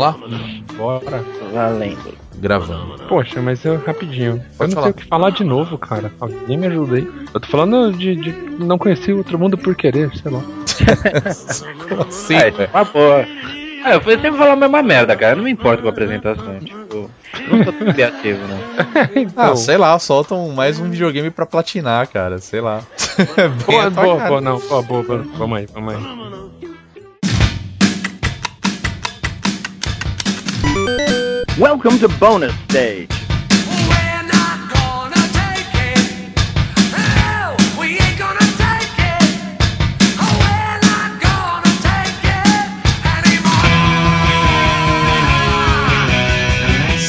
Vamos lá? Bora. Valendo. Gravando. Poxa, mas eu rapidinho. Pode eu não falar. sei o que falar de novo, cara. Alguém me ajuda aí. Eu tô falando de, de não conhecer outro mundo por querer, sei lá. Sim, é, tipo, uma boa. Ah, eu sempre falo a mesma merda, cara. Não me importo com a apresentação. Tipo, eu não sou tão criativo, não. então, Ah, sei lá, soltam mais um videogame pra platinar, cara. Sei lá. Boa, boa, boa, não. Boa, boa, boa. Vamos aí, vamos aí. Gonna take it anymore.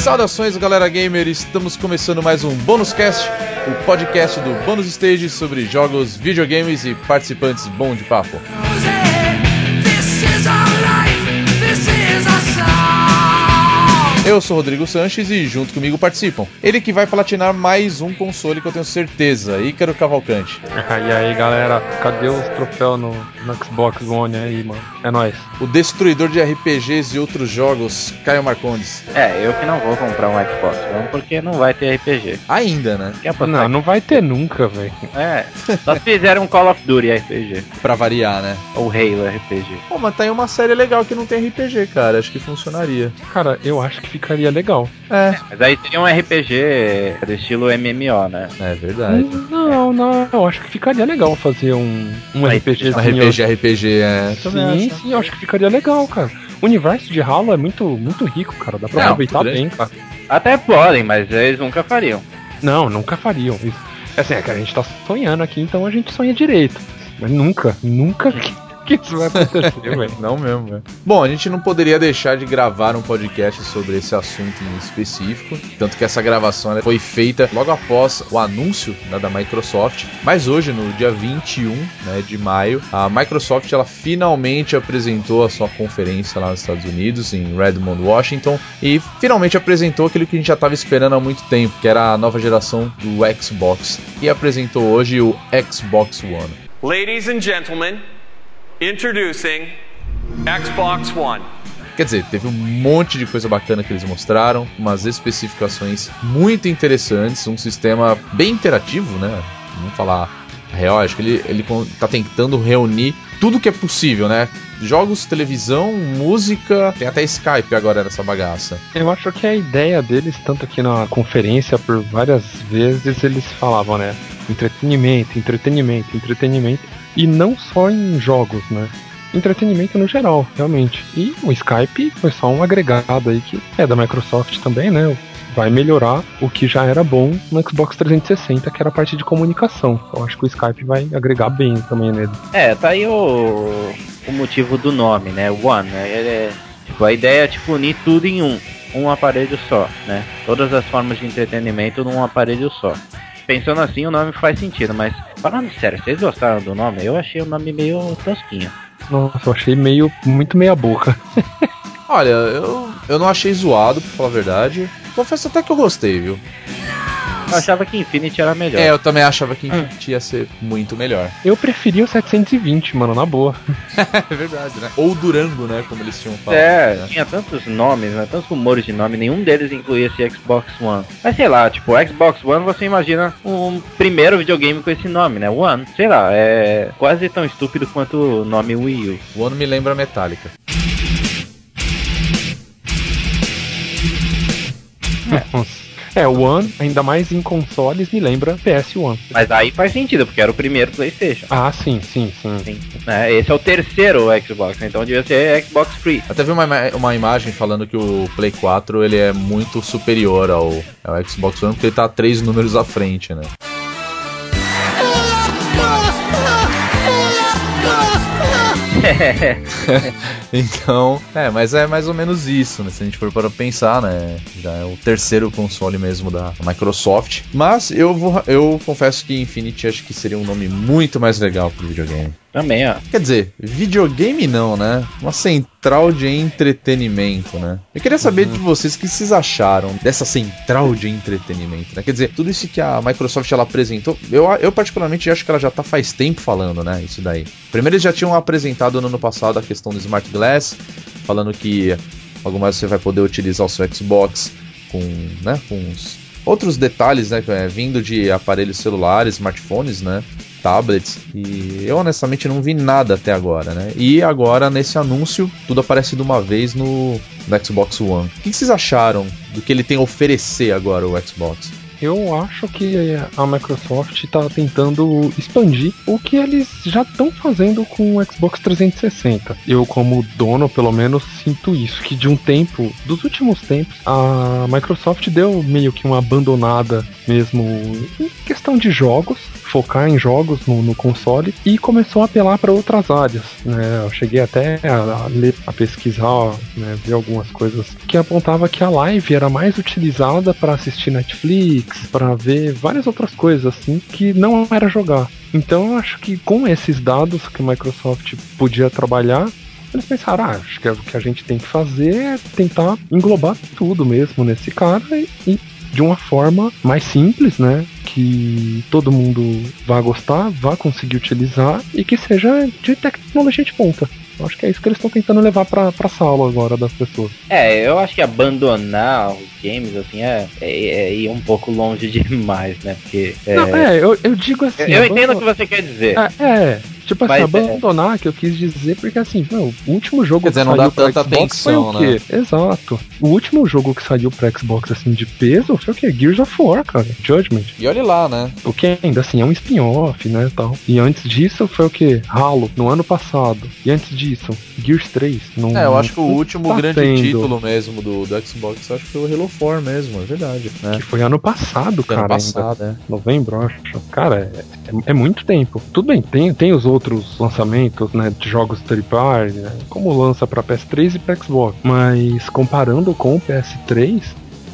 Saudações, galera gamer! Estamos começando mais um Bônus Cast, o podcast do Bônus Stage sobre jogos, videogames e participantes bom de papo. Eu sou Rodrigo Sanches e junto comigo participam. Ele que vai platinar mais um console que eu tenho certeza, Ícaro Cavalcante. E aí, galera, cadê os troféus no, no Xbox One aí, mano? É nóis. O destruidor de RPGs e outros jogos, Caio Marcondes. É, eu que não vou comprar um Xbox One porque não vai ter RPG. Ainda, né? Quer apostar? Não, não vai ter nunca, velho. É, só se fizerem um Call of Duty RPG. Pra variar, né? Ou Halo RPG. Pô, mas tá aí uma série legal que não tem RPG, cara. Acho que funcionaria. Cara, eu acho que ficaria legal. É, Mas aí seria um RPG do estilo MMO, né? é verdade. Não, não, eu acho que ficaria legal fazer um, um RPG. Um RPG, RPG, é. Sim, sim, eu acho que ficaria legal, cara. O universo de Halo é muito, muito rico, cara. Dá pra Não, aproveitar bem, cara. Até podem, mas eles nunca fariam. Não, nunca fariam isso. Assim, é que a gente tá sonhando aqui, então a gente sonha direito. Mas nunca, nunca que, que isso vai acontecer, velho. Não mesmo, velho. Bom, a gente não poderia deixar de gravar um podcast sobre esse assunto em específico. Tanto que essa gravação foi feita logo após o anúncio né, da Microsoft. Mas hoje, no dia 21 né, de maio, a Microsoft ela finalmente apresentou a sua conferência lá nos Estados Unidos, em Redmond, Washington. E finalmente apresentou aquilo que a gente já estava esperando há muito tempo, que era a nova geração do Xbox. E apresentou hoje o Xbox One. Ladies and gentlemen, introducing Xbox One. Quer dizer, teve um monte de coisa bacana que eles mostraram, umas especificações muito interessantes, um sistema bem interativo, né? Vamos falar a real, acho que ele, ele tá tentando reunir tudo que é possível, né? Jogos, televisão, música, tem até Skype agora nessa bagaça. Eu acho que a ideia deles, tanto aqui na conferência, por várias vezes, eles falavam, né? Entretenimento, entretenimento, entretenimento. E não só em jogos, né? Entretenimento no geral, realmente. E o Skype foi só um agregado aí que é da Microsoft também, né? Vai melhorar o que já era bom no Xbox 360, que era a parte de comunicação. Eu acho que o Skype vai agregar bem também nele. É, tá aí o, o motivo do nome, né? One, né? É, tipo, a ideia é tipo unir tudo em um, um aparelho só, né? Todas as formas de entretenimento num aparelho só. Pensando assim, o nome faz sentido, mas falando sério, vocês gostaram do nome? Eu achei o nome meio tosquinho. Nossa, eu achei meio, muito meia boca. Olha, eu, eu não achei zoado, pra falar a verdade. Confesso até que eu gostei, viu? Eu achava que Infinity era melhor. É, eu também achava que Infinity ia ser muito melhor. Eu preferi o 720, mano, na boa. É verdade, né? Ou Durango, né? Como eles tinham falado. É, né? tinha tantos nomes, né? Tantos rumores de nome, nenhum deles incluía esse Xbox One. Mas sei lá, tipo, Xbox One você imagina um primeiro videogame com esse nome, né? One. Sei lá, é quase tão estúpido quanto o nome Wii U. O ano me lembra Metallica. É, o One, ainda mais em consoles, me lembra PS1. Mas aí faz sentido, porque era o primeiro PlayStation. Ah, sim, sim, sim. Sim, né? Esse é o terceiro Xbox, então devia ser Xbox Free. Até vi uma, uma imagem falando que o Play 4 ele é muito superior ao, ao Xbox One, porque ele tá três números à frente, né? Então, é, mas é mais ou menos isso, né? Se a gente for para pensar, né? Já é o terceiro console mesmo da Microsoft. Mas eu vou, eu confesso que Infinity acho que seria um nome muito mais legal pro videogame. Também, ó. Quer dizer, videogame não, né? Uma central de entretenimento, né? Eu queria saber de vocês o que vocês acharam dessa central de entretenimento, né? Quer dizer, tudo isso que a Microsoft ela apresentou, eu, eu particularmente acho que ela já tá faz tempo falando, né? Isso daí. Primeiro eles já tinham apresentado no ano passado a questão do Smart Glass, falando que Logo mais você vai poder utilizar o seu Xbox com, né, com uns outros detalhes, né, é, vindo de aparelhos celulares, smartphones, né, tablets. E eu honestamente não vi nada até agora, né? E agora nesse anúncio tudo aparece de uma vez no, no Xbox One. O que vocês acharam do que ele tem a oferecer agora o Xbox? Eu acho que a Microsoft está tentando expandir o que eles já estão fazendo com o Xbox 360. Eu, como dono, pelo menos, sinto isso. Que de um tempo, dos últimos tempos, a Microsoft deu meio que uma abandonada mesmo em questão de jogos, focar em jogos no, no console e começou a apelar para outras áreas. Né? Eu cheguei até a, a ler, a pesquisar, né, ver algumas coisas que apontava que a live era mais utilizada para assistir Netflix, para ver várias outras coisas assim que não era jogar. Então eu acho que com esses dados que a Microsoft podia trabalhar, eles pensaram, ah, acho que o que a gente tem que fazer é tentar englobar tudo mesmo nesse cara e, e de uma forma mais simples, né? Que todo mundo vá gostar, vá conseguir utilizar e que seja de tecnologia de ponta. Eu acho que é isso que eles estão tentando levar pra, pra sala agora das pessoas. É, eu acho que abandonar os games, assim, é, é, é ir um pouco longe demais, né? Porque. É, Não, é, eu, eu digo assim. eu, eu entendo o que você quer dizer. É, é, tipo assim, Mas, é- abandonar que eu quis dizer, porque assim, não, o último jogo dizer, que saiu tanta Xbox foi o atenção, né? quê? Exato. O último jogo que saiu pro Xbox, assim, de peso, foi o quê? Gears of War, cara. Judgment. E olhe lá, né? O que ainda assim é um spin-off, né, tal. E antes disso foi o que? Halo, no ano passado. E antes disso, Gears 3. Não, É, eu acho que o último tá grande tendo. título mesmo do, do Xbox, acho que foi o Halo 4 mesmo, é verdade. Né? Que foi ano passado, Ano cara. passado, ainda. é. Novembro, acho. Cara, é, é- é muito tempo. Tudo bem, tem, tem os outros lançamentos, né, de jogos third né, como lança pra PS3 e pra Xbox. Mas comparando com o PS3,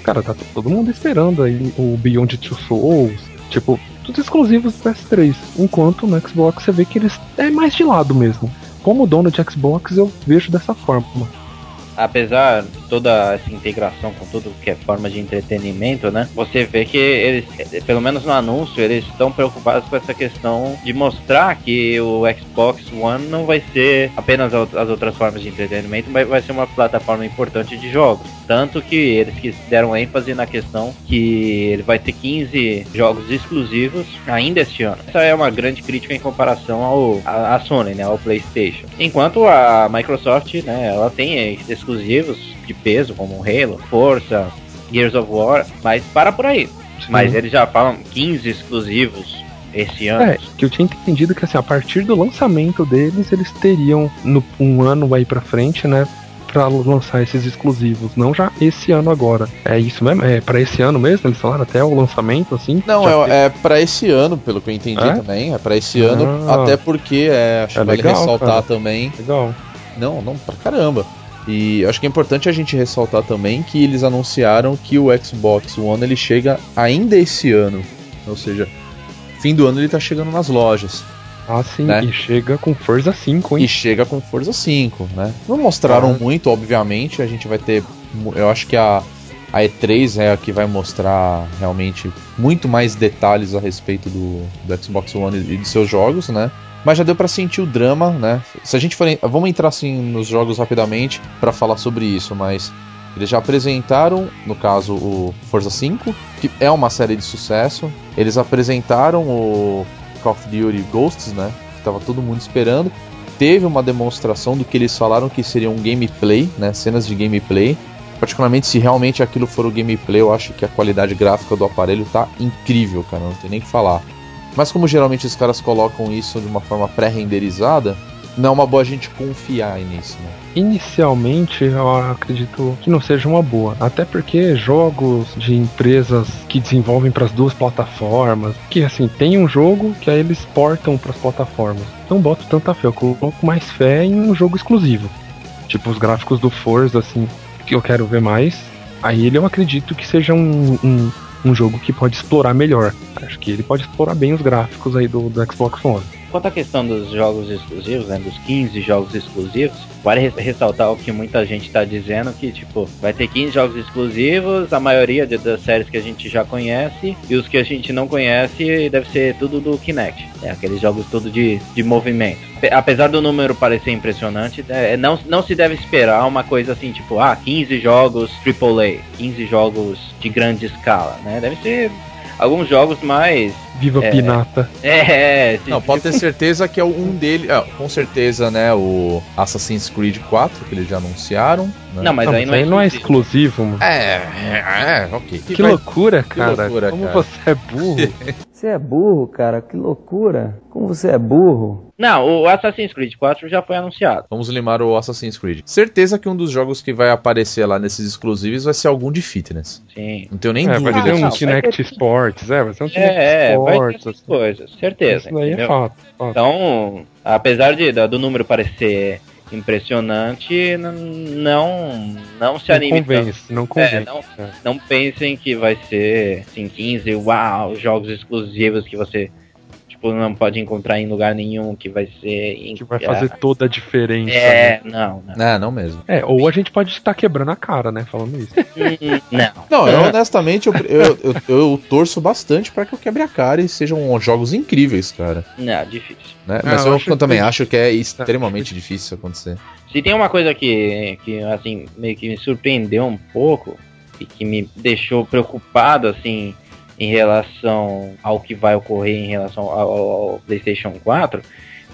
cara, tá todo mundo esperando aí o Beyond Two Souls, tipo, tudo exclusivos do PS3. Enquanto no Xbox você vê que eles é mais de lado mesmo. Como dono de Xbox, eu vejo dessa forma. apesar toda essa integração com tudo que é forma de entretenimento, né? Você vê que eles, pelo menos no anúncio, eles estão preocupados com essa questão de mostrar que o Xbox One não vai ser apenas as outras formas de entretenimento, mas vai ser uma plataforma importante de jogos. Tanto que eles que deram ênfase na questão que ele vai ter 15 jogos exclusivos ainda este ano. Essa é uma grande crítica em comparação ao a, a Sony, né, ao PlayStation. Enquanto a Microsoft, né, ela tem exclusivos de peso como Halo, Força, Gears of War, mas para por aí. Mas eles já falam 15 exclusivos esse ano. É, que eu tinha entendido que assim, a partir do lançamento deles, eles teriam no, um ano aí pra frente, né? Pra lançar esses exclusivos, não já esse ano agora. É isso mesmo? É pra esse ano mesmo? Eles falaram até o lançamento, assim? Não, é, tem- é para esse ano, pelo que eu entendi É? também. É pra esse ano, Ah. até porque é, acho É que vale legal, ressaltar cara. também. Legal. Não, não, pra caramba. E acho que é importante a gente ressaltar também que eles anunciaram que o Xbox One ele chega ainda esse ano. Ou seja, fim do ano ele tá chegando nas lojas. Ah, sim, Né? e chega com Forza 5, hein? E chega com Forza 5, né? Não mostraram Ah. muito, obviamente. A gente vai ter. Eu acho que a, a E3 é a que vai mostrar realmente muito mais detalhes a respeito do, do Xbox One e de seus jogos, né? Mas já deu pra sentir o drama, né? Se a gente for. Vamos entrar assim nos jogos rapidamente pra falar sobre isso, mas. Eles já apresentaram, no caso, o Forza 5, que é uma série de sucesso. Eles apresentaram o Call of Duty Ghosts, né? Que tava todo mundo esperando teve uma demonstração do que eles falaram que seria um gameplay, né, cenas de gameplay. Particularmente se realmente aquilo for o gameplay, eu acho que a qualidade gráfica do aparelho tá incrível, cara, não tem nem o que falar. Mas como geralmente os caras colocam isso de uma forma pré-renderizada, não é uma boa a gente confiar nisso, né? Inicialmente, eu acredito que não seja uma boa. Até porque jogos de empresas que desenvolvem para as duas plataformas, que assim, tem um jogo que aí eles portam para as plataformas. Não boto tanta fé, eu coloco mais fé em um jogo exclusivo. Tipo os gráficos do Forza, assim, que eu quero ver mais. Aí ele eu acredito que seja um, um, um jogo que pode explorar melhor. Acho que ele pode explorar bem os gráficos aí do, do Xbox One. Quanto à questão dos jogos exclusivos, né, dos 15 jogos exclusivos, vale res- ressaltar o que muita gente tá dizendo, que tipo, vai ter 15 jogos exclusivos, a maioria das séries que a gente já conhece, e os que a gente não conhece deve ser tudo do Kinect, né, aqueles jogos tudo de, de movimento. Pe- Apesar do número parecer impressionante, é, não, não se deve esperar uma coisa assim, tipo, ah, 15 jogos AAA, 15 jogos de grande escala, né, deve ser alguns jogos mais... Viva É. Pinata. É, esse Não, pode ter certeza que é um dele. ah, com certeza, né? O Assassin's Creed 4, que eles já anunciaram. Né? Não, mas Não, aí não é, não é exclusivo. mano. É, é, é, ok. Que vai- loucura, cara. loucura, Como cara. você é burro. Você é burro, cara, que loucura. Como você é burro. Não, o Assassin's Creed 4 já foi anunciado. Vamos limar o Assassin's Creed. Certeza que um dos jogos que vai aparecer lá nesses exclusivos vai ser algum de fitness. Sim. Não tenho nem é, vai dúvida ter um não. Kinect Sports, é, vai ter um Kinect É, é, vai ter Sports. essas assim. coisas, certeza. Isso daí é fato. fato. Então, apesar de, do número parecer impressionante, não, não se não anime tanto. convence, não convence. É, não, É. não pensem que vai ser assim, 15, uau, jogos exclusivos que você tipo, não pode encontrar em lugar nenhum, que vai ser. Que vai fazer toda a diferença. É, né? não, não. É, não mesmo. É, ou a gente pode estar quebrando a cara, né? Falando isso. Hum, não. Não, eu honestamente eu, eu, eu, eu torço bastante pra que eu quebre a cara e sejam jogos incríveis, cara. Não, difícil. Né? Mas eu eu, acho também que- acho que é extremamente difícil acontecer. Se tem uma coisa que, que assim, meio que me surpreendeu um pouco e que me deixou preocupado, assim, em relação ao que vai ocorrer em relação ao, ao PlayStation 4,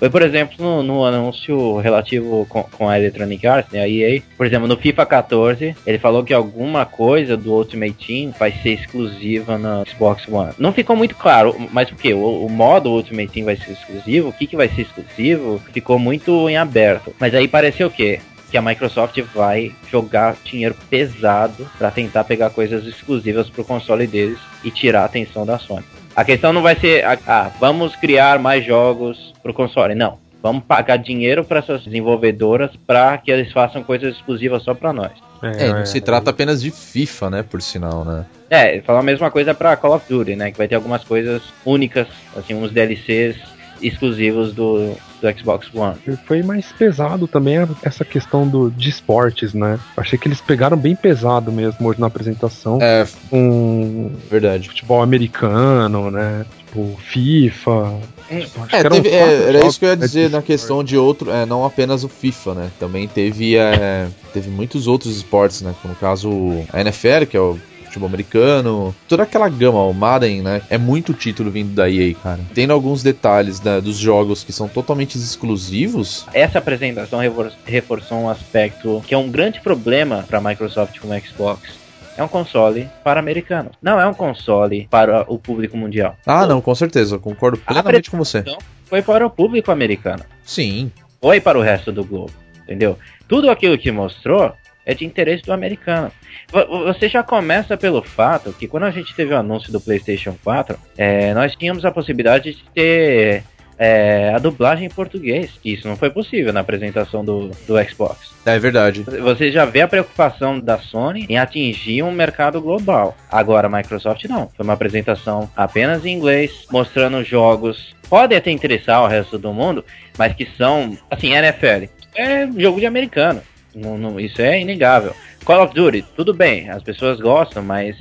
foi, por exemplo, no, no anúncio relativo com, com a Electronic Arts, né, a EA. Por exemplo, no FIFA 14, ele falou que alguma coisa do Ultimate Team vai ser exclusiva no Xbox One. Não ficou muito claro, mas o que? O, o modo Ultimate Team vai ser exclusivo? O que, que vai ser exclusivo? Ficou muito em aberto. Mas aí pareceu o quê? Que a Microsoft vai jogar dinheiro pesado para tentar pegar coisas exclusivas pro console deles e tirar a atenção da Sony. A questão não vai ser, ah, ah, vamos criar mais jogos pro console, não. Vamos pagar dinheiro para essas desenvolvedoras para que eles façam coisas exclusivas só para nós. É, não se trata apenas de FIFA, né? Por sinal, né? É, falou a mesma coisa para Call of Duty, né? Que vai ter algumas coisas únicas, assim, uns DLCs exclusivos do, do Xbox One. Foi mais pesado também essa questão do, de esportes, né? Achei que eles pegaram bem pesado mesmo hoje na apresentação. É, Com verdade. futebol americano, né? Tipo, FIFA. Tipo, É, que eram teve- é, era isso que eu ia né, dizer na questão de outro, é, não apenas o FIFA, né? Também teve, é, teve muitos outros esportes, né? Como no caso a NFL, que é o futebol americano, toda aquela gama, o Madden, né? É muito título vindo da EA, cara. Tendo alguns detalhes dos jogos que são totalmente exclusivos, Essa apresentação refor- reforçou um aspecto que é um grande problema para Microsoft com o Xbox. É um console para americano. Não é um console para o público mundial. ah, não, com certeza, eu concordo plenamente com você. Foi para o público americano. Sim, Foi para o resto do globo. Entendeu? Tudo aquilo que mostrou é de interesse do americano. Vo- Você já começa pelo fato que quando a gente teve o anúncio do PlayStation 4, é, nós tínhamos a possibilidade de ter é, a dublagem em português. Isso não foi possível na apresentação do, do Xbox. é verdade. Você já vê a preocupação da Sony em atingir um mercado global. Agora a Microsoft não. Foi uma apresentação apenas em inglês, mostrando jogos. Podem até interessar ao resto do mundo, mas que são, assim, NFL. É jogo de americano. Não- não- isso é inegável. Call of Duty, tudo bem, as pessoas gostam, mas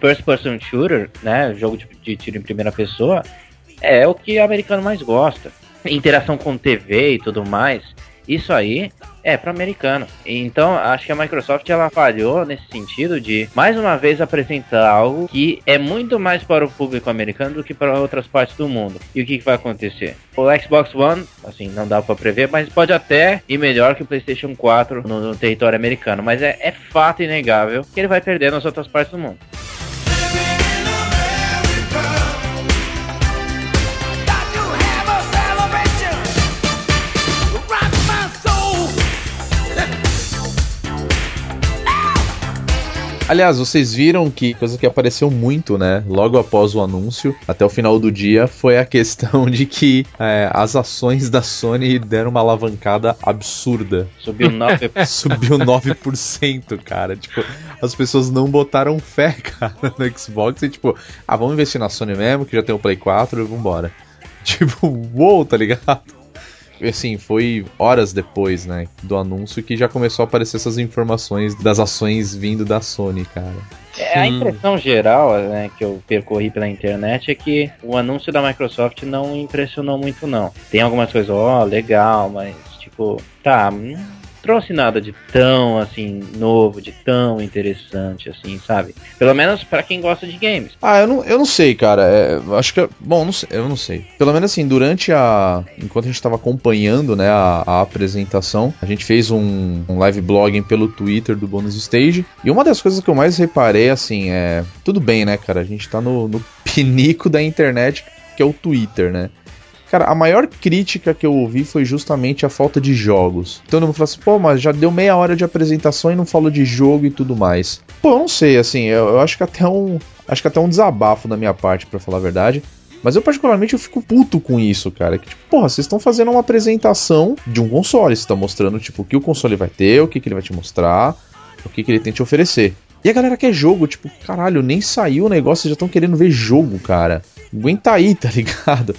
first person shooter, né, jogo de, de tiro em primeira pessoa, é o que o americano mais gosta. Interação com TV e tudo mais, isso aí é para americano. Então, acho que a Microsoft ela falhou nesse sentido de mais uma vez apresentar algo que é muito mais para o público americano do que para outras partes do mundo. E o que, que vai acontecer? O Xbox One, assim, não dá para prever, mas pode até ir melhor que o PlayStation 4 no, no território americano. Mas é, é fato inegável que ele vai perder nas outras partes do mundo. Aliás, vocês viram que coisa que apareceu muito, né? Logo após o anúncio, até o final do dia, foi a questão de que é, as ações da Sony deram uma alavancada absurda. Subiu 9 Subiu 9%, cara. Tipo, as pessoas não botaram fé, cara, no Xbox. E tipo, ah, vamos investir na Sony mesmo, que já tem o Play 4 e vambora. tipo, uou, tá ligado? E assim, foi horas depois, né, do anúncio que já começou a aparecer essas informações das ações vindo da Sony, cara. É, a impressão geral né, que eu percorri pela internet é que o anúncio da Microsoft não impressionou muito, não. Tem algumas coisas, ó, legal, mas tipo, tá, não trouxe nada de tão assim novo, de tão interessante assim, sabe? Pelo menos pra quem gosta de games. Ah, eu não, eu não sei, cara. É, acho que. Bom, não sei, eu não sei. Pelo menos assim, durante a. Enquanto a gente tava acompanhando, né, a, a apresentação, a gente fez um, um live blogging pelo Twitter do Bonus Stage. E uma das coisas que eu mais reparei, assim, é. Tudo bem, né, cara? A gente tá no, no pinico da internet, que é o Twitter, né? Cara, a maior crítica que eu ouvi foi justamente a falta de jogos. Todo mundo fala assim, pô, mas já deu meia hora de apresentação e não falou de jogo e tudo mais. Pô, eu não sei, assim, eu, eu acho que até um. Acho que até um desabafo da minha parte, pra falar a verdade. Mas eu, particularmente, eu fico puto com isso, cara. Que, tipo, porra, vocês estão fazendo uma apresentação de um console. Você está mostrando, tipo, o que o console vai ter, o que, que ele vai te mostrar, o que, que ele tem te oferecer. E a galera quer jogo, tipo, caralho, nem saiu o negócio, vocês já estão querendo ver jogo, cara. Aguenta aí, tá ligado?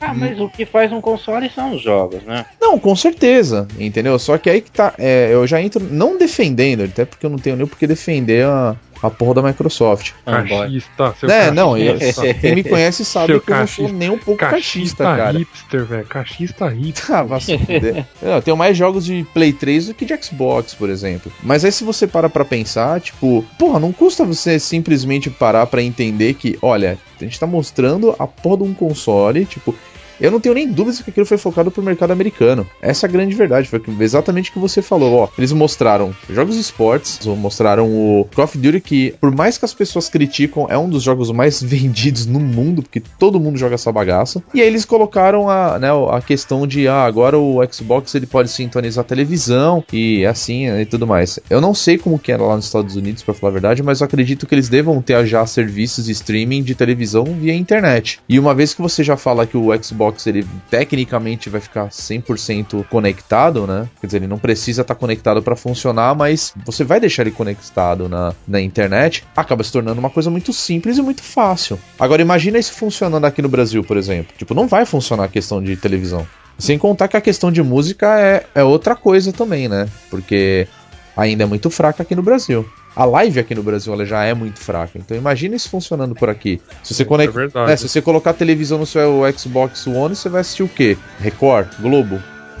Ah, mas o que faz um console são os jogos, né? Não, com certeza, entendeu? Só que aí que tá. é, eu já entro não defendendo, até porque eu não tenho nem por que defender a, a porra da Microsoft. Cachista, seu É, cachista. não, eu- quem me conhece sabe Seu que eu não cachista. sou nem um pouco cachista, cara. hipster, velho. Cachista hipster. Ah, vai se fuder. Eu tenho mais jogos de Play 3 do que de Xbox, por exemplo. Mas aí se você para pra pensar, tipo, porra, não custa você simplesmente parar pra entender que, olha, a gente tá mostrando a porra de um console, tipo, eu não tenho nem dúvidas que aquilo foi focado pro mercado americano. Essa é a grande verdade, foi exatamente o que você falou, ó. Eles mostraram jogos de esportes, mostraram o Call of Duty que, por mais que as pessoas criticam, é um dos jogos mais vendidos no mundo, porque todo mundo joga essa bagaça. E aí eles colocaram a, né, a questão de, ah, agora o Xbox ele pode sintonizar a televisão e assim e tudo mais. Eu não sei como que era lá nos Estados Unidos, pra falar a verdade, mas eu acredito que eles devam ter já serviços de streaming de televisão via internet. E uma vez que você já fala que o Xbox ele tecnicamente vai ficar 100% conectado, né? Quer dizer, ele não precisa estar conectado para funcionar, mas você vai deixar ele conectado na, na internet, acaba se tornando uma coisa muito simples e muito fácil. Agora imagina isso funcionando aqui no Brasil, por exemplo. Tipo, não vai funcionar a questão de televisão. Sem contar que a questão de música é, é outra coisa também, né? Porque ainda é muito fraca aqui no Brasil. A live aqui no Brasil ela já é muito fraca. Então imagina isso funcionando por aqui. Se você, conect... é verdade. é, se você colocar a televisão no seu Xbox One, você vai assistir o quê? Record? Globo?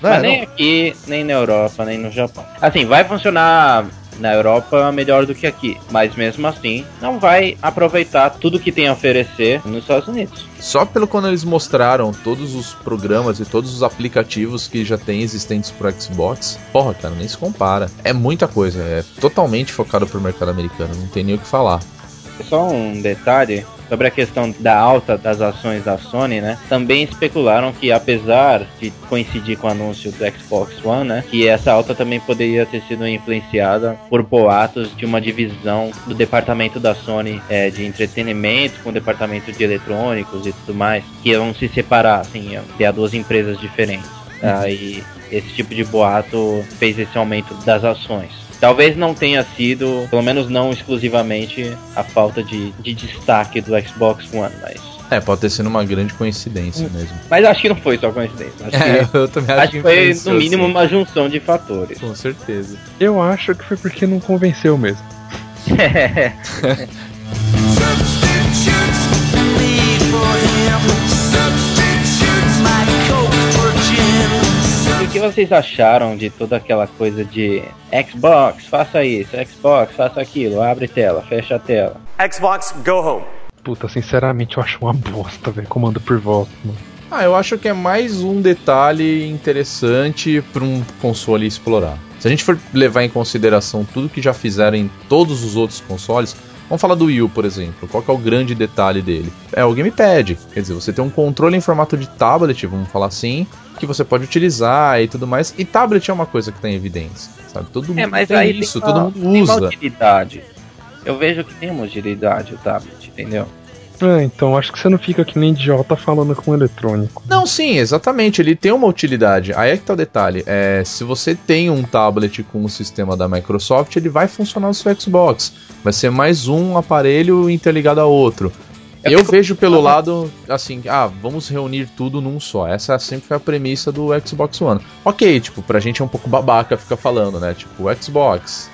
Não, Mas é, nem não. aqui, nem na Europa, nem no Japão. Assim, vai funcionar na Europa melhor do que aqui, mas mesmo assim não vai aproveitar tudo que tem a oferecer nos Estados Unidos. Só pelo quando eles mostraram todos os programas e todos os aplicativos que já tem existentes pro Xbox, porra, cara, nem se compara. É muita coisa, é totalmente focado pro mercado americano, não tem nem o que falar. Só um detalhe sobre a questão da alta das ações da Sony, né? Também especularam que apesar de coincidir com o anúncio do Xbox One, né, que essa alta também poderia ter sido influenciada por boatos de uma divisão do departamento da Sony é, de entretenimento com o departamento de eletrônicos e tudo mais, que iam se separar, assim, iam ter duas empresas diferentes. Aí esse tipo de boato fez esse aumento das ações. Talvez não tenha sido, pelo menos não exclusivamente, a falta de, de destaque do Xbox One, mas. É, pode ter sido uma grande coincidência mesmo. Mas acho que não foi só coincidência. Acho É, que, eu também acho que foi, no mínimo, sim. uma junção de fatores. Com certeza. Eu acho que foi porque não convenceu mesmo. Substitutes me for him. Substitutes o que vocês acharam de toda aquela coisa de Xbox, faça isso, Xbox, faça aquilo, abre tela, fecha a tela. Xbox, go home. Puta, sinceramente, eu acho uma bosta, velho. Comando por volta, mano. Ah, eu acho que é mais um detalhe interessante para um console explorar. Se a gente for levar em consideração tudo que já fizeram em todos os outros consoles, vamos falar do Wii U, por exemplo. Qual que é o grande detalhe dele? É o gamepad. Quer dizer, você tem um controle em formato de tablet, vamos falar assim, que você pode utilizar e tudo mais. E tablet é uma coisa que está em evidência, sabe? Todo mundo É, mas tem aí isso, tem todo uma, mundo tem uma usa. utilidade. Eu vejo que tem uma utilidade o tablet, entendeu? É, então acho que você não fica que nem idiota falando com eletrônico. Não, sim, exatamente. Ele tem uma utilidade. Aí é que tá o detalhe. É, se você tem um tablet com o sistema da Microsoft, ele vai funcionar no seu Xbox. Vai ser mais um aparelho interligado a outro. Eu vejo pelo lado, assim, ah, vamos reunir tudo num só. Essa sempre foi a premissa do Xbox One. Ok, tipo, pra gente é um pouco babaca ficar falando, né? Tipo, Xbox,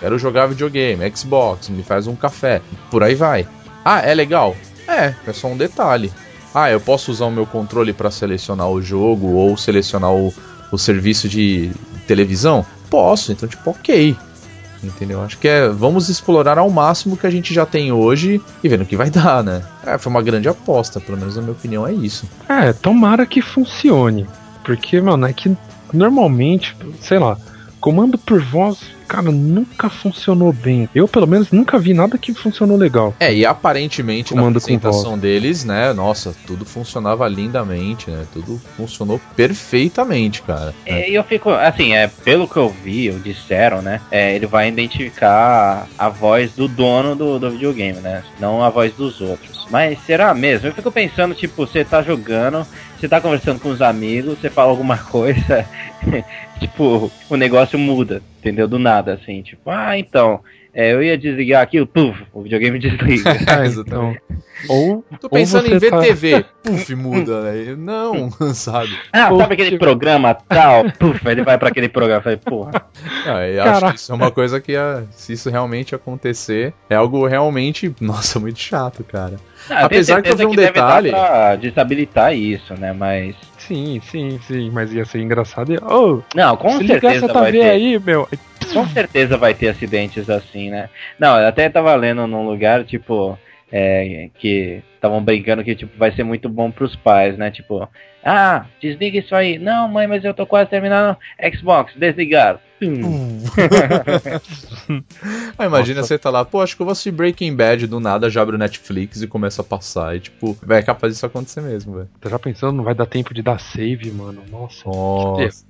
quero jogar videogame, Xbox, me faz um café. Por aí vai. Ah, é legal? É, é só um detalhe. Ah, eu posso usar o meu controle pra selecionar o jogo ou selecionar o, o serviço de televisão? Posso, então, tipo, ok. Entendeu? Acho que é. Vamos explorar ao máximo o que a gente já tem hoje e vendo o que vai dar, né? É, foi uma grande aposta, pelo menos na minha opinião é isso. É, tomara que funcione. Porque, mano, é que normalmente, sei lá, comando por voz, cara, nunca funcionou bem. Eu, pelo menos, nunca vi nada que funcionou legal. É, e aparentemente na Comando com apresentação deles, né? Nossa, tudo funcionava lindamente, né? Tudo funcionou perfeitamente, cara. É, E eu fico, assim, é, pelo que eu vi, ou disseram, né? é, ele vai identificar a voz do dono do, do videogame, né? Não a voz dos outros. Mas será mesmo? Eu fico pensando, tipo, você tá jogando, você tá conversando com os amigos, você fala alguma coisa, tipo, o negócio muda, entendeu? Do nada, assim, tipo, ah, então, é, eu ia desligar aqui, puf, o videogame desliga. Ah, então. Ou, Tô ou pensando em você ver tá- TV. Puf, muda, né? Não, sabe? ah, Ou sabe aquele tipo- programa tal? Puf, ele vai pra aquele programa. Eu falei, porra. Ah, eu acho que isso é uma coisa que, ah, se isso realmente acontecer, é algo realmente, nossa, muito chato, cara. Ah, Apesar que eu vi um deve dar detalhe- pra desabilitar isso, né? Mas. Sim, sim, sim, mas ia ser engraçado. E, oh, Não, com se ligar certeza essa vai TV ter. aí, meu. Com certeza vai ter acidentes assim, né? Não, eu até tava lendo num lugar, tipo, é, que estavam brincando que tipo, vai ser muito bom pros pais, né? Tipo, ah, desliga isso aí. Não, mãe, mas eu tô quase terminando. Xbox, desligar. Hum. Ah, imagina Nossa. você tá lá, pô, acho que eu vou assistir Breaking Bad, do nada já abre o Netflix e começa a passar. E tipo, é capaz disso acontecer mesmo, velho. Tá já pensando, não vai dar tempo de dar save, mano. Nossa, Nossa.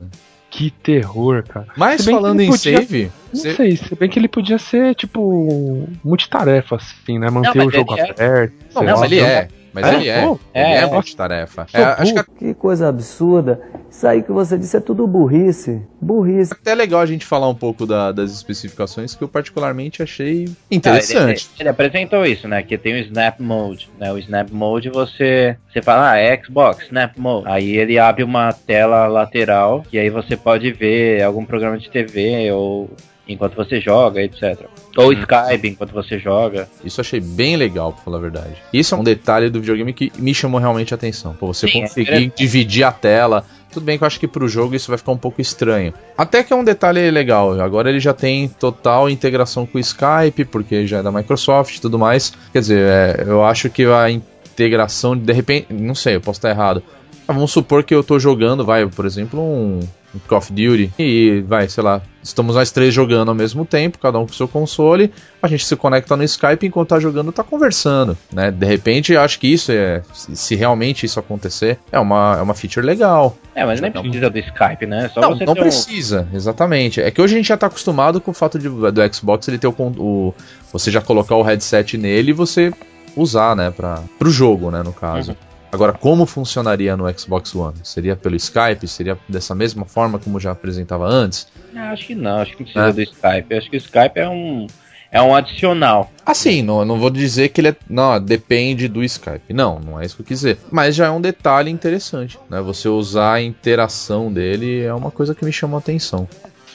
que terror, cara. Mas falando em podia- save, Não você- sei, se bem que ele podia ser, tipo, multitarefa, assim, né? Manter mas o jogo é- aberto. Não, sei mas ele é. Mas É? ele é. Pô, ele é, é, multitarefa. É, acho que Que coisa absurda. Isso aí que você disse é tudo burrice. Burrice. até é legal a gente falar um pouco da- das especificações que eu particularmente achei Ah, ele, interessante. ele apresentou isso, né? Que tem o Snap Mode, né? O Snap Mode você você fala, ah, é Xbox Snap Mode. Aí ele abre uma tela lateral e aí você pode ver algum programa de TV ou enquanto você joga, etc. Ou Skype enquanto você joga. Isso eu achei bem legal, pra falar a verdade. Isso é um detalhe do videogame que me chamou realmente a atenção. Pô, você Sim, é conseguir interessante. dividir a tela. Tudo bem que eu acho que pro jogo isso vai ficar um pouco estranho. Até que é um detalhe legal. Agora ele já tem total integração com o Skype, porque já é da Microsoft e tudo mais. Quer dizer, é, eu acho que a integração, de repente. Não sei, eu posso estar errado. Mas vamos supor que eu tô jogando, vai, por exemplo, um, um Call of Duty. E vai, sei lá, estamos nós três jogando ao mesmo tempo, cada um com seu console. A gente se conecta no Skype enquanto tá jogando, tá conversando, né? De repente, eu acho que isso é. Se realmente isso acontecer, é uma, é uma feature legal. É, mas nem Não. precisa do Skype, né? Só não, você não ter um- precisa, exatamente. É que hoje a gente já tá acostumado com o fato de, do Xbox ele ter o, o. Você já colocar o headset nele e você usar, né? Pra, pro jogo, né? No caso. Uhum. Agora, como funcionaria no Xbox One? Seria pelo Skype? Seria dessa mesma forma como já apresentava antes? Ah, acho que não, acho que não precisa É. do Skype. Acho que o Skype é um é um adicional. Assim, não, não vou dizer que ele é. Não, depende do Skype. Não, não é isso que eu quis dizer. Mas já é um detalhe interessante, né? Você usar a interação dele é uma coisa que me chamou a atenção.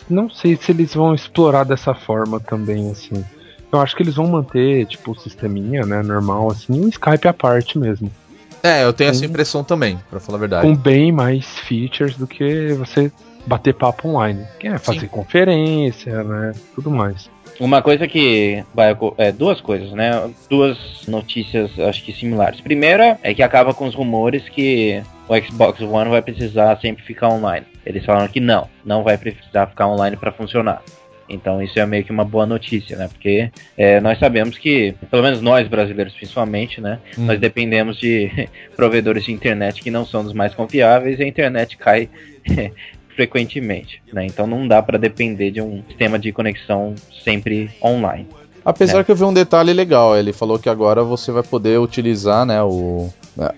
Não sei se eles vão explorar dessa forma também, assim. Eu acho que eles vão manter, tipo, o sisteminha, né, normal, assim, e um Skype à parte mesmo. É, eu tenho essa Sim. impressão também, pra falar a verdade. Com bem mais features do que você bater papo online. Que é fazer Sim. conferência, né, tudo mais. Uma coisa que vai é duas coisas, né? Duas notícias acho que similares. Primeira é que acaba com os rumores que o Xbox One vai precisar sempre ficar online. Eles falaram que não, não vai precisar ficar online para funcionar. Então isso é meio que uma boa notícia, né? Porque é, nós sabemos que, pelo menos nós brasileiros principalmente, né? Hum. Nós dependemos de provedores de internet que não são dos mais confiáveis e a internet cai frequentemente, né? Então não dá para depender de um sistema de conexão sempre online. Apesar É. que eu vi um detalhe legal, ele falou que agora você vai poder utilizar, né, o...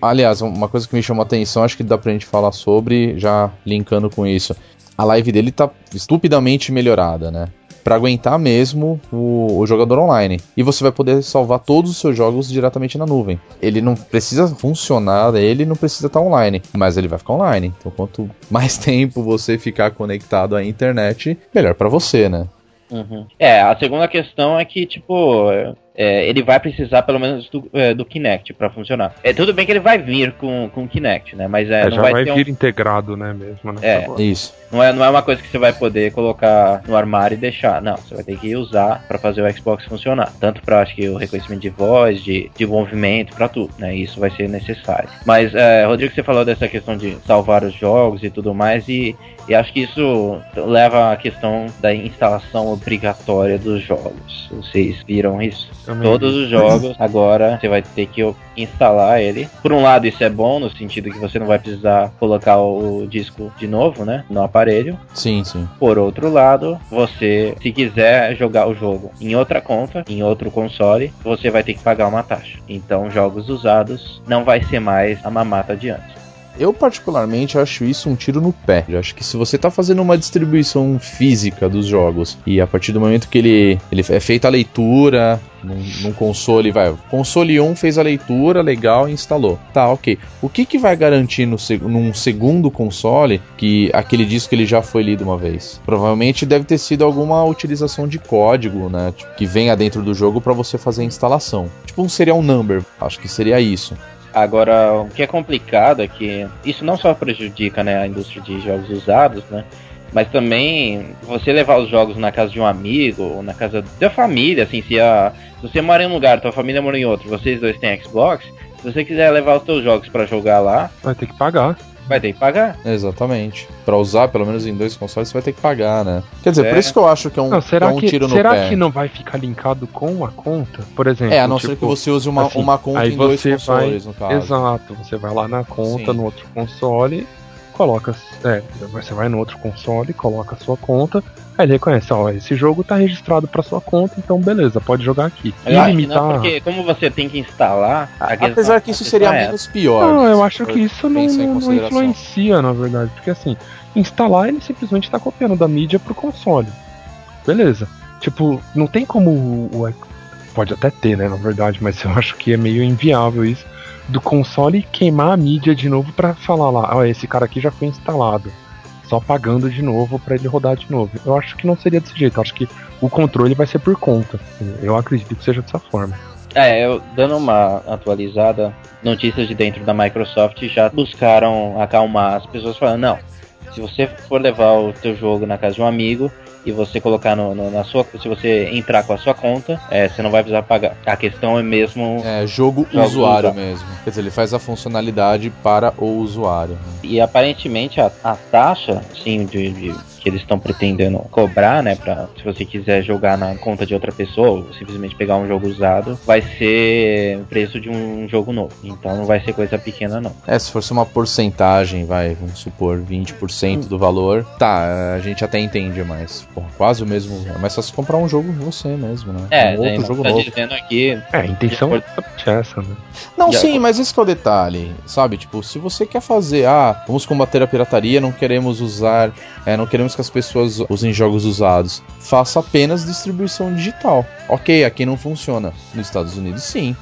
Aliás, uma coisa que me chamou a atenção, acho que dá pra gente falar sobre, já linkando com isso. A live dele tá estupidamente melhorada, né? Pra aguentar mesmo o, o jogador online. E você vai poder salvar todos os seus jogos diretamente na nuvem. Ele não precisa funcionar, ele não precisa estar online, mas ele vai ficar online. Então, quanto mais tempo você ficar conectado à internet, melhor pra você, né? Uhum. É, a segunda questão é que, tipo, é, ele vai precisar pelo menos do, é, do Kinect pra funcionar. É tudo bem que ele vai vir com, com o Kinect, né? Mas é, É, não já vai, vai, ter um- vir integrado, né, mesmo, né? É. Isso. não, é, não é uma coisa que você vai poder colocar no armário e deixar. Não, você vai ter que usar pra fazer o Xbox funcionar. Tanto pra, acho que, o reconhecimento de voz, de, de movimento, pra tudo, né? Isso vai ser necessário. Mas, é, Rodrigo, você falou dessa questão de salvar os jogos e tudo mais, e, e acho que isso leva à questão da instalação obrigatória dos jogos. Vocês viram isso? Todos os jogos, agora você vai ter que instalar ele. Por um lado, isso é bom, no sentido que você não vai precisar colocar o, o disco de novo, né? No aparelho. Sim, sim. Por outro lado, você, se quiser jogar o jogo em outra conta, em outro console, você vai ter que pagar uma taxa. Então, jogos usados não vai ser mais a mamata de antes. Eu, particularmente, acho isso um tiro no pé. Eu acho que se você tá fazendo uma distribuição física dos jogos e a partir do momento que ele, ele é feita a leitura num, num console, vai. Console 1 fez a leitura, legal, instalou. Tá, ok. O que, que vai garantir no, num segundo console que aquele disco ele já foi lido uma vez? Provavelmente deve ter sido alguma utilização de código, né? tipo, que venha dentro do jogo para você fazer a instalação. Tipo um serial number. Acho que seria isso. Agora, o que é complicado é que isso não só prejudica né, a indústria de jogos usados, né? Mas também você levar os jogos na casa de um amigo, ou na casa da família, assim, se, a, se você mora em um lugar, tua família mora em outro, vocês dois têm Xbox, se você quiser levar os seus jogos pra jogar lá, Vai ter que pagar. Vai ter que pagar. Exatamente. Pra usar, pelo menos em dois consoles, você vai ter que pagar, né? Quer dizer, É. por isso que eu acho que é um, Não, será que é um que, tiro no será pé. que não vai ficar linkado com a conta? Por exemplo. É, a não tipo, ser que você use uma, assim, uma conta aí em dois você consoles, no caso. Exato, você vai lá na conta, Sim. no outro console, coloca. É, você vai no outro console, coloca a sua conta, aí ele reconhece, ó, esse jogo tá registrado pra sua conta, então beleza, pode jogar aqui. Eu acho limitar. não, porque como você tem que instalar. Apesar que isso seria é menos pior. Não, eu acho que isso não, não- influencia, na verdade. Porque assim, instalar ele simplesmente tá copiando da mídia pro console. Beleza. Tipo, não tem como o. o- Pode até ter, né, na verdade, mas eu acho que é meio inviável isso. Do console queimar a mídia de novo pra falar lá, ó, esse cara aqui já foi instalado. Só pagando de novo pra ele rodar de novo. Eu acho que não seria desse jeito. Eu acho que o controle vai ser por conta. Eu acredito que seja dessa forma. É, eu dando uma atualizada, notícias de dentro da Microsoft já buscaram acalmar as pessoas falando, não, se você for levar o teu jogo na casa de um amigo e você colocar no, no- na sua, se você entrar com a sua conta, é, você não vai precisar pagar. A questão é mesmo É, jogo Jogo usuário mesmo. Quer dizer, ele faz a funcionalidade para o usuário. né? E aparentemente a, a taxa, sim, de, de- que eles estão pretendendo cobrar, né, pra, se você quiser jogar na conta de outra pessoa ou simplesmente pegar um jogo usado, vai ser o preço de um jogo novo. Então não vai ser coisa pequena não. É, se fosse uma porcentagem, vai, vamos supor, 20% do valor, tá, a gente até entende, mas porra, quase o mesmo. É mais fácil comprar um jogo você mesmo, né? É, um outro jogo tá novo. dizendo aqui. É, a intenção é exatamente essa, né? Não, Já- sim, mas esse que é o detalhe, sabe? Tipo, se você quer fazer, ah, vamos combater a pirataria, não queremos usar, é, não queremos que as pessoas usem jogos usados, faça apenas distribuição digital. Ok, aqui não funciona. Nos Estados Unidos, sim.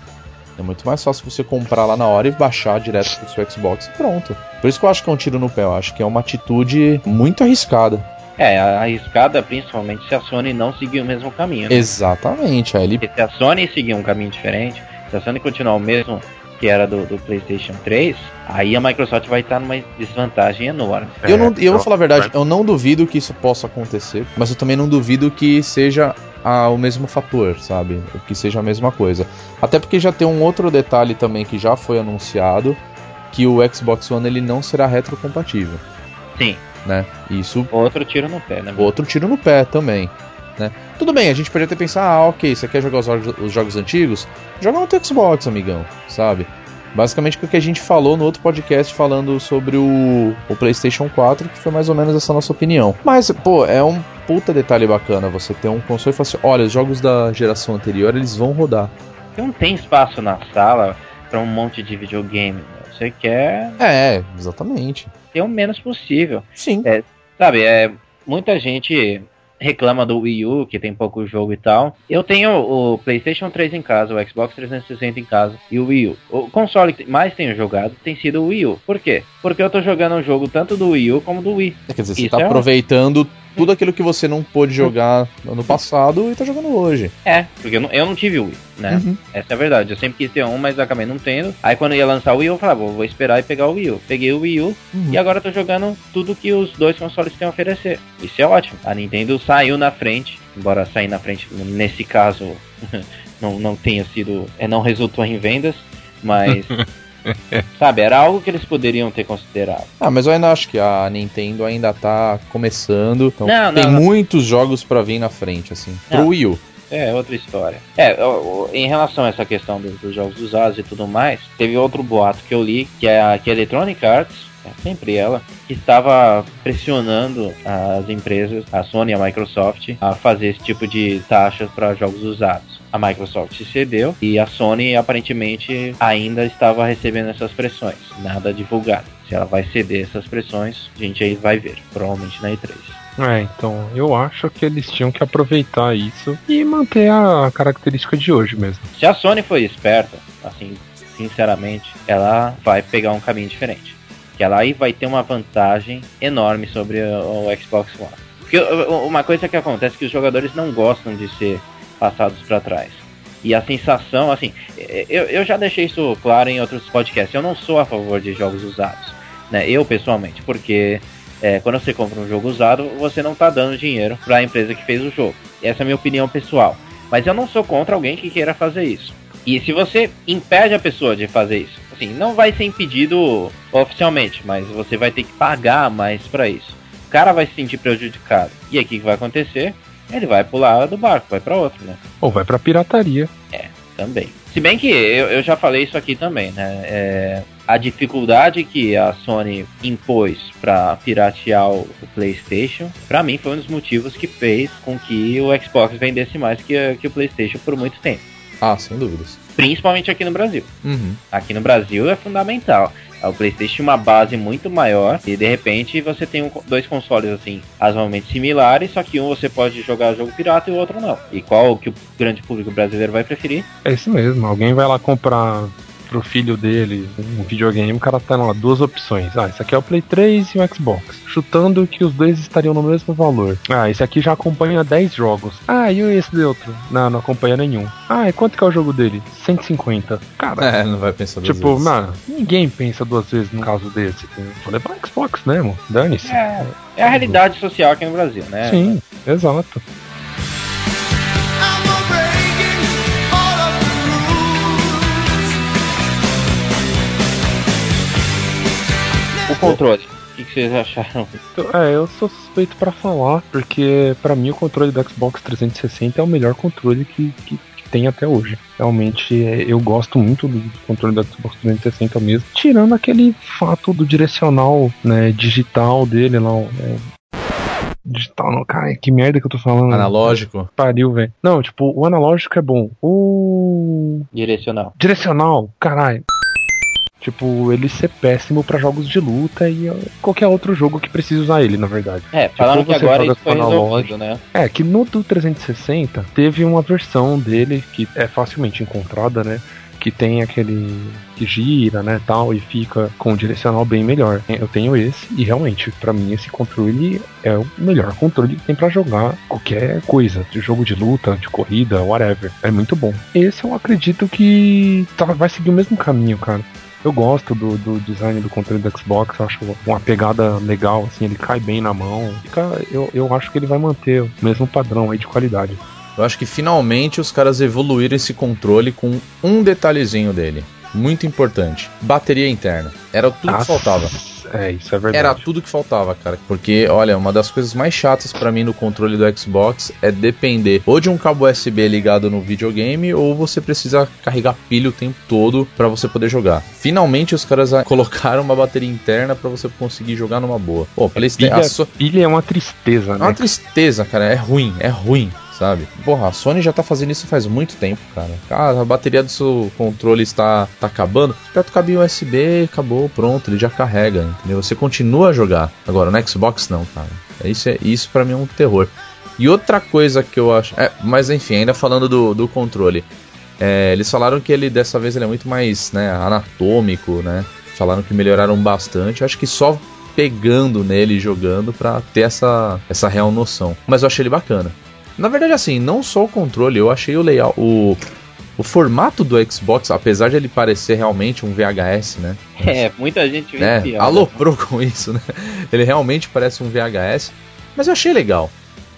É muito mais fácil você comprar lá na hora e baixar direto pro seu Xbox e pronto. Por isso que eu acho que é um tiro no pé, eu acho que é uma atitude muito arriscada. É, arriscada principalmente se a Sony não seguir o mesmo caminho. né? Exatamente, aí ele se a Sony seguir um caminho diferente, se a Sony continuar o mesmo que era do, do PlayStation 3, aí a Microsoft vai estar numa desvantagem enorme. Eu, não, É, eu vou falar a verdade, eu não duvido que isso possa acontecer, mas eu também não duvido que seja ah, o mesmo fator, sabe? Que seja a mesma coisa. Até porque já tem um outro detalhe também que já foi anunciado, que o Xbox One ele não será retrocompatível, Sim, né? Isso outro tiro no pé, né? outro tiro no pé também, né? Tudo bem, a gente pode até pensar, ah, ok, você quer jogar os, jogos- os jogos antigos? Joga no teu Xbox, amigão, sabe? Basicamente o que a gente falou no outro podcast falando sobre o, o PlayStation 4, que foi mais ou menos essa nossa opinião. Mas, pô, é um puta detalhe bacana você ter um console e falar assim: olha, os jogos da geração anterior eles vão rodar. Não tem espaço na sala pra um monte de videogame. né? Você quer É, exatamente. ter o menos possível. Sim. Sabe, é, muita gente reclama do Wii U, que tem pouco jogo e tal. Eu tenho o PlayStation 3 em casa, o Xbox 360 em casa e o Wii U. O console que mais tenho jogado tem sido o Wii U. Por quê? Porque eu tô jogando um jogo tanto do Wii U como do Wii. Quer dizer, você Isso tá é- aproveitando tudo aquilo que você não pôde jogar no passado e tá jogando hoje. É, porque eu não, eu não tive o Wii, né? Uhum. Essa é a verdade. Eu sempre quis ter um, mas acabei não tendo. Aí quando ia lançar o Wii, eu falava, vou, vou esperar e pegar o Wii U. Peguei o Wii U Uhum. e agora tô jogando tudo que os dois consoles têm a oferecer. Isso é ótimo. A Nintendo saiu na frente, embora sair na frente nesse caso não, não tenha sido. É, não resultou em vendas, mas. sabe, era algo que eles poderiam ter considerado. Ah, mas eu ainda acho que a Nintendo ainda tá começando. Então Não, tem não, não. muitos jogos pra vir na frente, assim. Pro Não. Wii U. É, outra história. É, em relação a essa questão do- dos jogos usados e tudo mais, teve outro boato que eu li, que é a, que a Electronic Arts, é sempre ela, que estava pressionando as empresas, a Sony e a Microsoft, a fazer esse tipo de taxas para jogos usados. A Microsoft se cedeu e a Sony aparentemente ainda estava recebendo essas pressões, nada divulgado. Se ela vai ceder essas pressões, a gente aí vai ver, provavelmente na E3. É, então, eu acho que eles tinham que aproveitar isso e manter a característica de hoje mesmo. Se a Sony foi esperta, assim, sinceramente, ela vai pegar um caminho diferente. Que ela aí vai ter uma vantagem enorme sobre o, o Xbox One. Porque uma coisa que acontece é que os jogadores não gostam de ser passados para trás. E a sensação, assim, eu, eu já deixei isso claro em outros podcasts. Eu não sou a favor de jogos usados, né? Eu pessoalmente, porque é, quando você compra um jogo usado, você não tá dando dinheiro para a empresa que fez o jogo. Essa é a minha opinião pessoal. Mas eu não sou contra alguém que queira fazer isso. E se você impede a pessoa de fazer isso, assim, não vai ser impedido oficialmente, mas você vai ter que pagar mais para isso. O cara vai se sentir prejudicado. E aí o que vai acontecer? Ele vai pular do barco, vai para outro, né? Ou vai pra pirataria. Também. Se bem que eu, eu já falei isso aqui também, né? É, a dificuldade que a Sony impôs para piratear o, PlayStation, para mim foi um dos motivos que fez com que o Xbox vendesse mais que, que o PlayStation por muito tempo. Ah, sem dúvidas. Principalmente aqui no Brasil. Uhum. Aqui no Brasil é fundamental. O PlayStation tinha uma base muito maior e de repente você tem um- dois consoles assim, razoavelmente similares, só que um você pode jogar jogo pirata e o outro não. E qual que o grande público brasileiro vai preferir? É isso mesmo. Alguém vai lá comprar pro filho dele um videogame, o cara tá lá, duas opções. Ah, esse aqui é o Play 3 e o Xbox. Chutando que os dois estariam no mesmo valor. Ah, esse aqui já acompanha 10 jogos. Ah, e esse de outro? Não, não acompanha nenhum. Ah, e quanto que é o jogo dele? 150. Cara, É, não vai pensar duas tipo, vezes. mano, ninguém pensa duas vezes num caso desse. Vou levar o Xbox mesmo, dane-se. É, é a realidade social aqui no Brasil, né? Sim, exato. O controle. O que, que vocês acharam? Então, É, eu sou suspeito pra falar, porque pra mim o controle do Xbox 360 é o melhor controle que, que, que tem até hoje. Realmente é, eu gosto muito do controle do Xbox 360 mesmo, tirando aquele fato do direcional né, digital dele lá. é, digital não, cara, que merda que eu tô falando. Analógico. Pariu, velho. Não, tipo, o analógico é bom. O Direcional. direcional, caralho. Tipo, ele ser péssimo pra jogos de luta e qualquer outro jogo que precise usar ele, na verdade. É, falaram que você agora isso foi resolvido, né? É, que no do 360 teve uma versão dele que é facilmente encontrada, né? Que tem aquele que gira, né, tal, e fica com um direcional bem melhor. Eu tenho esse e realmente, pra mim esse controle é o melhor controle que tem pra jogar qualquer coisa, de jogo de luta, de corrida, whatever. É muito bom. Esse eu acredito que tá- vai seguir o mesmo caminho, cara. Eu gosto do, do design do controle do Xbox, acho uma pegada legal, assim, ele cai bem na mão. Fica, eu, eu acho que ele vai manter o mesmo padrão aí de qualidade. Eu acho que finalmente os caras evoluíram esse controle com um detalhezinho dele. Muito importante. Bateria interna. Era tudo que faltava. É, isso é verdade. Era tudo que faltava, cara. Porque, olha, uma das coisas mais chatas pra mim no controle do Xbox é depender ou de um cabo USB ligado no videogame ou você precisa carregar pilha o tempo todo pra você poder jogar. Finalmente os caras colocaram uma bateria interna pra você conseguir jogar numa boa. Pô, PlayStation. Pilha, a so- pilha é uma tristeza, É uma né? tristeza, cara. É ruim, é ruim, sabe? Porra, a Sony já tá fazendo isso faz muito tempo, cara. Cara, a bateria do seu controle está tá acabando. Aperta o cabinho USB, acabou, pronto, ele já carrega, entendeu? Você continua a jogar. Agora, no Xbox não, cara. Isso, é, isso para mim é um terror. E outra coisa que eu acho. É, mas enfim, ainda falando do, do controle. É, eles falaram que ele dessa vez ele é muito mais né, anatômico, né? Falaram que melhoraram bastante. Eu acho que só pegando nele e jogando pra ter essa, essa real noção. Mas eu achei ele bacana. Na verdade, assim, não só o controle, eu achei o layout. O, o formato do Xbox, apesar de ele parecer realmente um VHS, né? É, muita gente né? piada. Aloprou com isso, né? Ele realmente parece um VHS, mas eu achei legal.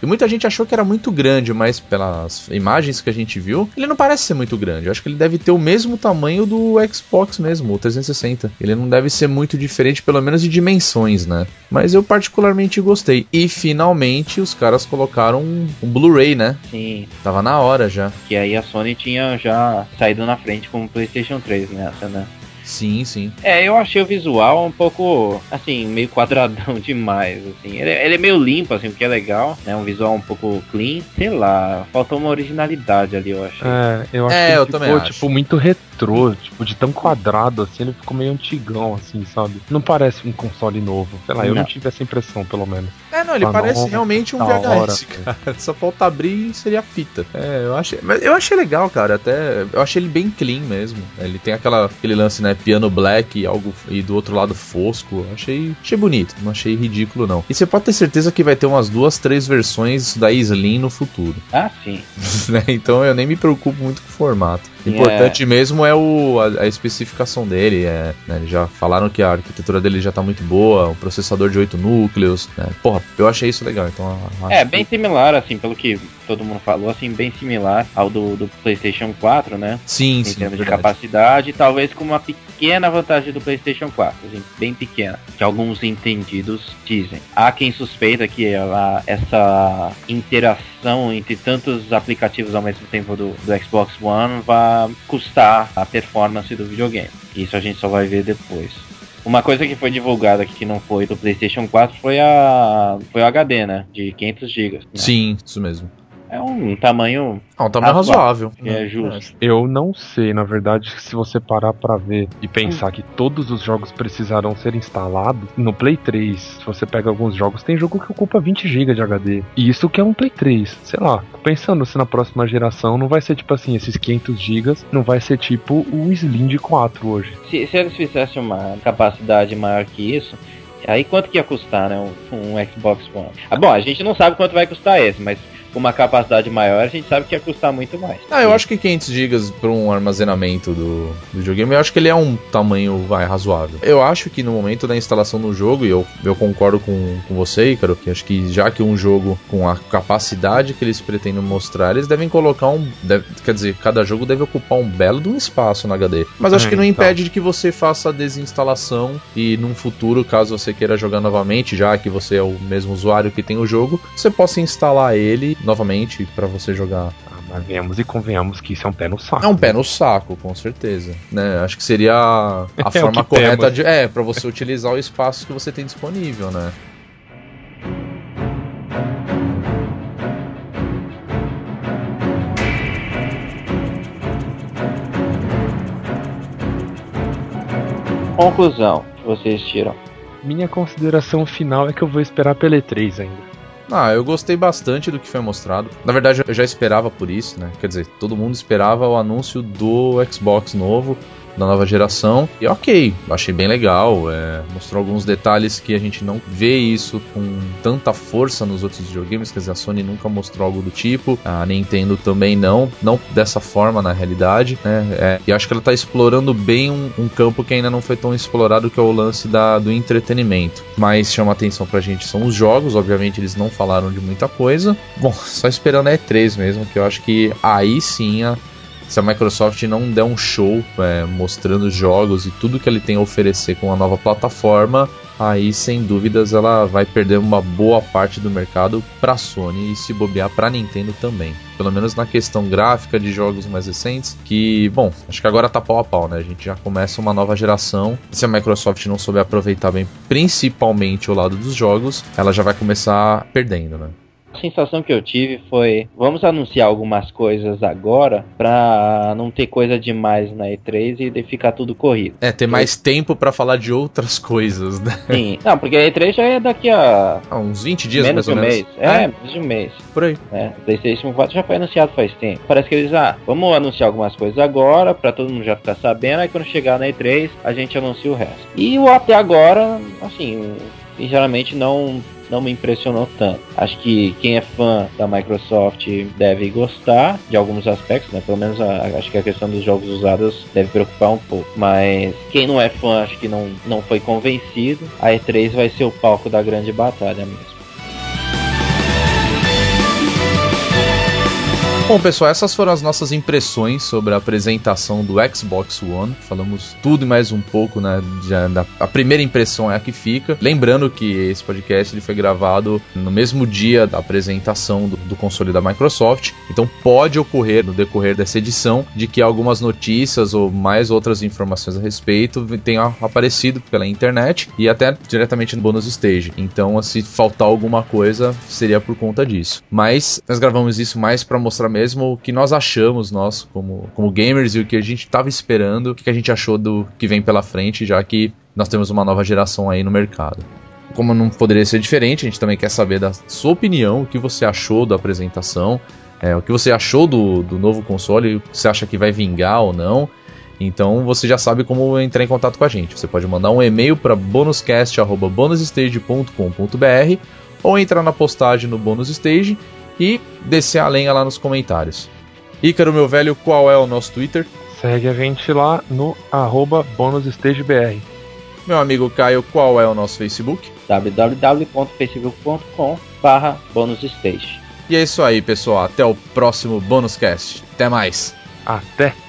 E muita gente achou que era muito grande, mas pelas imagens que a gente viu, ele não parece ser muito grande. Eu acho que ele deve ter o mesmo tamanho do Xbox mesmo, o 360. Ele não deve ser muito diferente, pelo menos de dimensões, né? Mas eu particularmente gostei. E finalmente os caras colocaram um, um Blu-ray, né? Sim, Tava na hora já. que aí a Sony tinha já saído na frente com o PlayStation 3 nessa, né? Sim, sim. É, eu achei o visual um pouco, assim, meio quadradão demais, assim. Ele, ele é meio limpo, assim, o que é legal, né? Um visual um pouco clean. Sei lá, faltou uma originalidade ali, eu achei. É, eu acho É, que eu ele também ficou, acho. tipo, muito retrô, tipo, de tão quadrado assim, ele ficou meio antigão, assim, sabe? Não parece um console novo. Sei lá, eu não, Não. tive essa impressão, pelo menos. É, não, ele Tá parece nova, realmente um da VHS, hora, cara. Só falta abrir e seria fita. É, eu achei. Mas eu achei legal, cara. Até. Eu achei ele bem clean mesmo. Ele tem aquela, aquele lance, né? Piano black e algo. E do outro lado fosco. Achei, achei bonito. Não achei ridículo, não. E você pode ter certeza que vai ter umas duas, três versões da Slim no futuro. Ah, sim. né? Então eu nem me preocupo muito com o formato. O importante mesmo é o, a, a especificação dele. É, né, já falaram que a arquitetura dele já tá muito boa, um processador de 8 núcleos. Né? Porra, eu achei isso legal. Então, É, que- bem similar, assim, pelo que todo mundo falou, assim, bem similar ao do, do PlayStation 4, né? Sim, Em sim. termos de capacidade, talvez com uma pequena vantagem do PlayStation 4, assim, bem pequena, que alguns entendidos dizem. Há quem suspeita que ela, essa interação entre tantos aplicativos ao mesmo tempo do, do Xbox One vai custar a performance do videogame. Isso a gente só vai ver depois. Uma coisa que foi divulgada aqui que não foi do PlayStation 4 foi a foi o HD, né? De 500 GB. Sim, isso mesmo. É um tamanho Ah, um tamanho Razoável. razoável. que é justo. Eu não sei, na verdade, se você parar pra ver e pensar que todos os jogos precisarão ser instalados, no Play 3, se você pega alguns jogos, tem jogo que ocupa 20 GB de HD. E isso que é um Play 3. Sei lá, pensando se na próxima geração não vai ser tipo assim, esses 500 GB, não vai ser tipo o Slim de 4 hoje. Se, se eles fizessem uma capacidade maior que isso, aí quanto que ia custar, né? Um, um Xbox One? Ah, bom, a gente não sabe quanto vai custar esse, mas com uma capacidade maior a gente sabe que ia custar muito mais. Ah, eu acho que 500 GB para um armazenamento do, do videogame, eu acho que ele é um tamanho vai, razoável. Eu acho que no momento da instalação do jogo, e eu, eu concordo com, com você, Ícaro, que acho que já que um jogo com a capacidade que eles pretendem mostrar, eles devem colocar um. deve- quer dizer, cada jogo deve ocupar um belo de um espaço no HD. Mas acho É, que não então. impede de que você faça a desinstalação e num futuro, caso você queira jogar novamente, já que você é o mesmo usuário que tem o jogo, você possa instalar ele novamente para você jogar Ah, mas venhamos e convenhamos que isso é um pé no saco. é um pé no saco, com certeza. Né? Acho que seria a, É forma correta temos. de. É, pra você utilizar o espaço que você tem disponível, né? Conclusão que vocês tiram. Minha consideração final é que eu vou esperar pela E3 ainda. Ah, eu gostei bastante do que foi mostrado. Na verdade, eu já esperava por isso, né? Quer dizer, todo mundo esperava o anúncio do Xbox novo, da nova geração. E ok, achei bem legal. é, mostrou alguns detalhes que a gente não vê isso com tanta força nos outros videogames. Quer dizer, a Sony nunca mostrou algo do tipo. A Nintendo também não. Não dessa forma, na realidade. Né? É, e acho que ela está explorando bem um, um campo que ainda não foi tão explorado, que é o lance da, do entretenimento. Mas chama atenção pra gente são os jogos. Obviamente, eles não falaram de muita coisa. Bom, só esperando a E3 mesmo, que eu acho que aí sim a se a Microsoft não der um show é, mostrando jogos e tudo que ele tem a oferecer com a nova plataforma, aí sem dúvidas ela vai perder uma boa parte do mercado para Sony e se bobear para Nintendo também. Pelo menos na questão gráfica de jogos mais recentes, que, bom, acho que agora tá pau a pau, né? A gente já começa uma nova geração. Se a Microsoft não souber aproveitar bem, principalmente o lado dos jogos, ela já vai começar perdendo, né? A sensação que eu tive foi, vamos anunciar algumas coisas agora pra não ter coisa demais na E3 e de ficar tudo corrido. É, ter mais tempo pra falar de outras coisas, né? Sim, não, porque a E3 já é daqui a Há uns 20 dias menos mais um ou mês. menos. É, menos de um mês. por aí. né? O PlayStation 4 já foi anunciado faz tempo. Parece que eles, ah, vamos anunciar algumas coisas agora, pra todo mundo já ficar sabendo, aí quando chegar na E3, a gente anuncia o resto. E o até agora, assim, sinceramente não não me impressionou tanto. Acho que quem é fã da Microsoft deve gostar de alguns aspectos, né? Pelo menos a- acho que a questão dos jogos usados deve preocupar um pouco. Mas quem não é fã, acho que não, não foi convencido. A E3 vai ser o palco da grande batalha mesmo. Bom, pessoal, essas foram as nossas impressões sobre a apresentação do Xbox One. Falamos tudo e mais um pouco, né? já da- a primeira impressão é a que fica. Lembrando que esse podcast ele foi gravado no mesmo dia da apresentação do, do console da Microsoft. Então pode ocorrer no decorrer dessa edição de que algumas notícias ou mais outras informações a respeito tenham aparecido pela internet e até diretamente no bônus stage. Então, se faltar alguma coisa, seria por conta disso. Mas nós gravamos isso mais para mostrar mesmo o que nós achamos, nós como, como gamers, e o que a gente estava esperando, o que a gente achou do que vem pela frente, já que nós temos uma nova geração aí no mercado. Como não poderia ser diferente, a gente também quer saber da sua opinião, o que você achou da apresentação, é, o que você achou do, do novo console, você acha que vai vingar ou não. Então você já sabe como entrar em contato com a gente. Você pode mandar um e-mail para bonuscast.bonusstage.com.br ou entrar na postagem no Bonus Stage e descer a lenha lá nos comentários. Ícaro, meu velho, qual é o nosso Twitter? Segue a gente lá no arroba bonusstagebr. Meu amigo Caio, qual é o nosso Facebook? www.facebook.com barra bonusstage. E é isso aí, pessoal. Até o próximo Bonus Cast. Até mais. Até!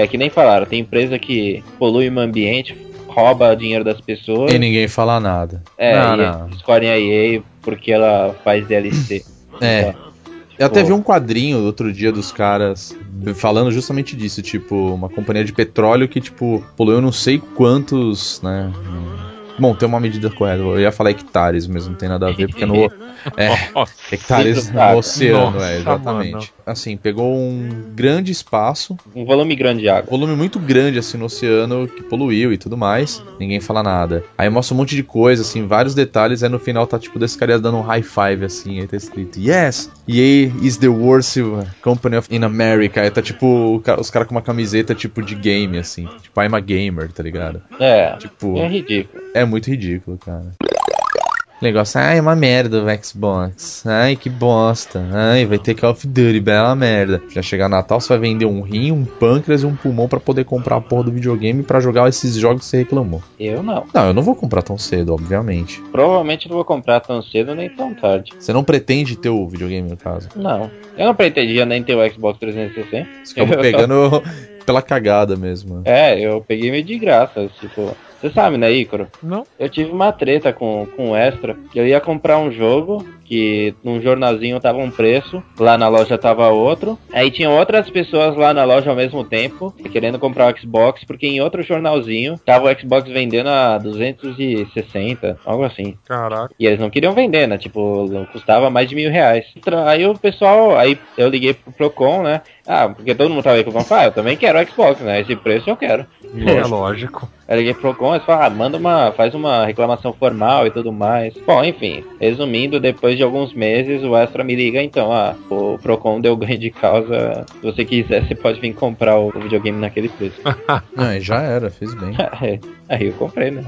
É que nem falaram, tem empresa que polui o ambiente, rouba dinheiro das pessoas. E ninguém fala nada. É, não, não. escolhem a EA porque ela faz DLC. É. Tipo, Eu até vi um quadrinho outro dia dos caras falando justamente disso, tipo, uma companhia de petróleo que, tipo, poluiu não sei quantos, né? Bom, tem uma medida correta. Eu ia falar hectares, mas não tem nada a ver, porque no. É, hectares no oceano, Nossa, é, exatamente. mano. Assim, pegou um grande espaço, Um volume grande de água. volume muito grande assim no oceano que poluiu e tudo mais. Ninguém fala nada. Aí mostra um monte de coisa, assim, vários detalhes. Aí no final tá tipo desse cara dando um high five assim. Aí tá escrito: Yes, EA is the worst company of in America. Aí tá tipo os caras com uma camiseta tipo de game, assim. Tipo, I'm a gamer, tá ligado? É, Tipo, é ridículo. É muito ridículo, cara. Negócio, ai, uma merda o Xbox. Ai, que bosta. Ai, vai ter Call of Duty, bela merda. Já chegar Natal, você vai vender um rim, um pâncreas e um pulmão pra poder comprar a porra do videogame pra jogar esses jogos que você reclamou. Eu não. Não, eu não vou comprar tão cedo, obviamente. Provavelmente não vou comprar tão cedo nem tão tarde. Você não pretende ter o videogame, no caso. Não. Eu não pretendia nem ter o Xbox 360. Você acabou pegando pela cagada mesmo. É, eu peguei meio de graça, tipo. Você sabe, né, Ícaro? Não? Eu tive uma treta com, com o Extra, eu ia comprar um jogo, que num jornalzinho tava um preço, lá na loja tava outro. Aí tinha outras pessoas lá na loja ao mesmo tempo, querendo comprar o Xbox, porque em outro jornalzinho tava o Xbox vendendo a 260, algo assim. Caraca. E eles não queriam vender, né? Tipo, custava mais de mil reais. Aí o pessoal, aí eu liguei pro Procon, né? Ah, porque todo mundo tava aí com o ah, eu também quero o Xbox, né? Esse preço eu quero. É lógico. Eu liguei pro Procon, eles falaram, ah, manda uma, faz uma reclamação formal e tudo mais. Bom, enfim, resumindo, depois de alguns meses, o Extra me liga, então, ah, o Procon deu ganho de causa, se você quiser, você pode vir comprar o videogame naquele preço. Já era, fez bem. aí eu comprei, né?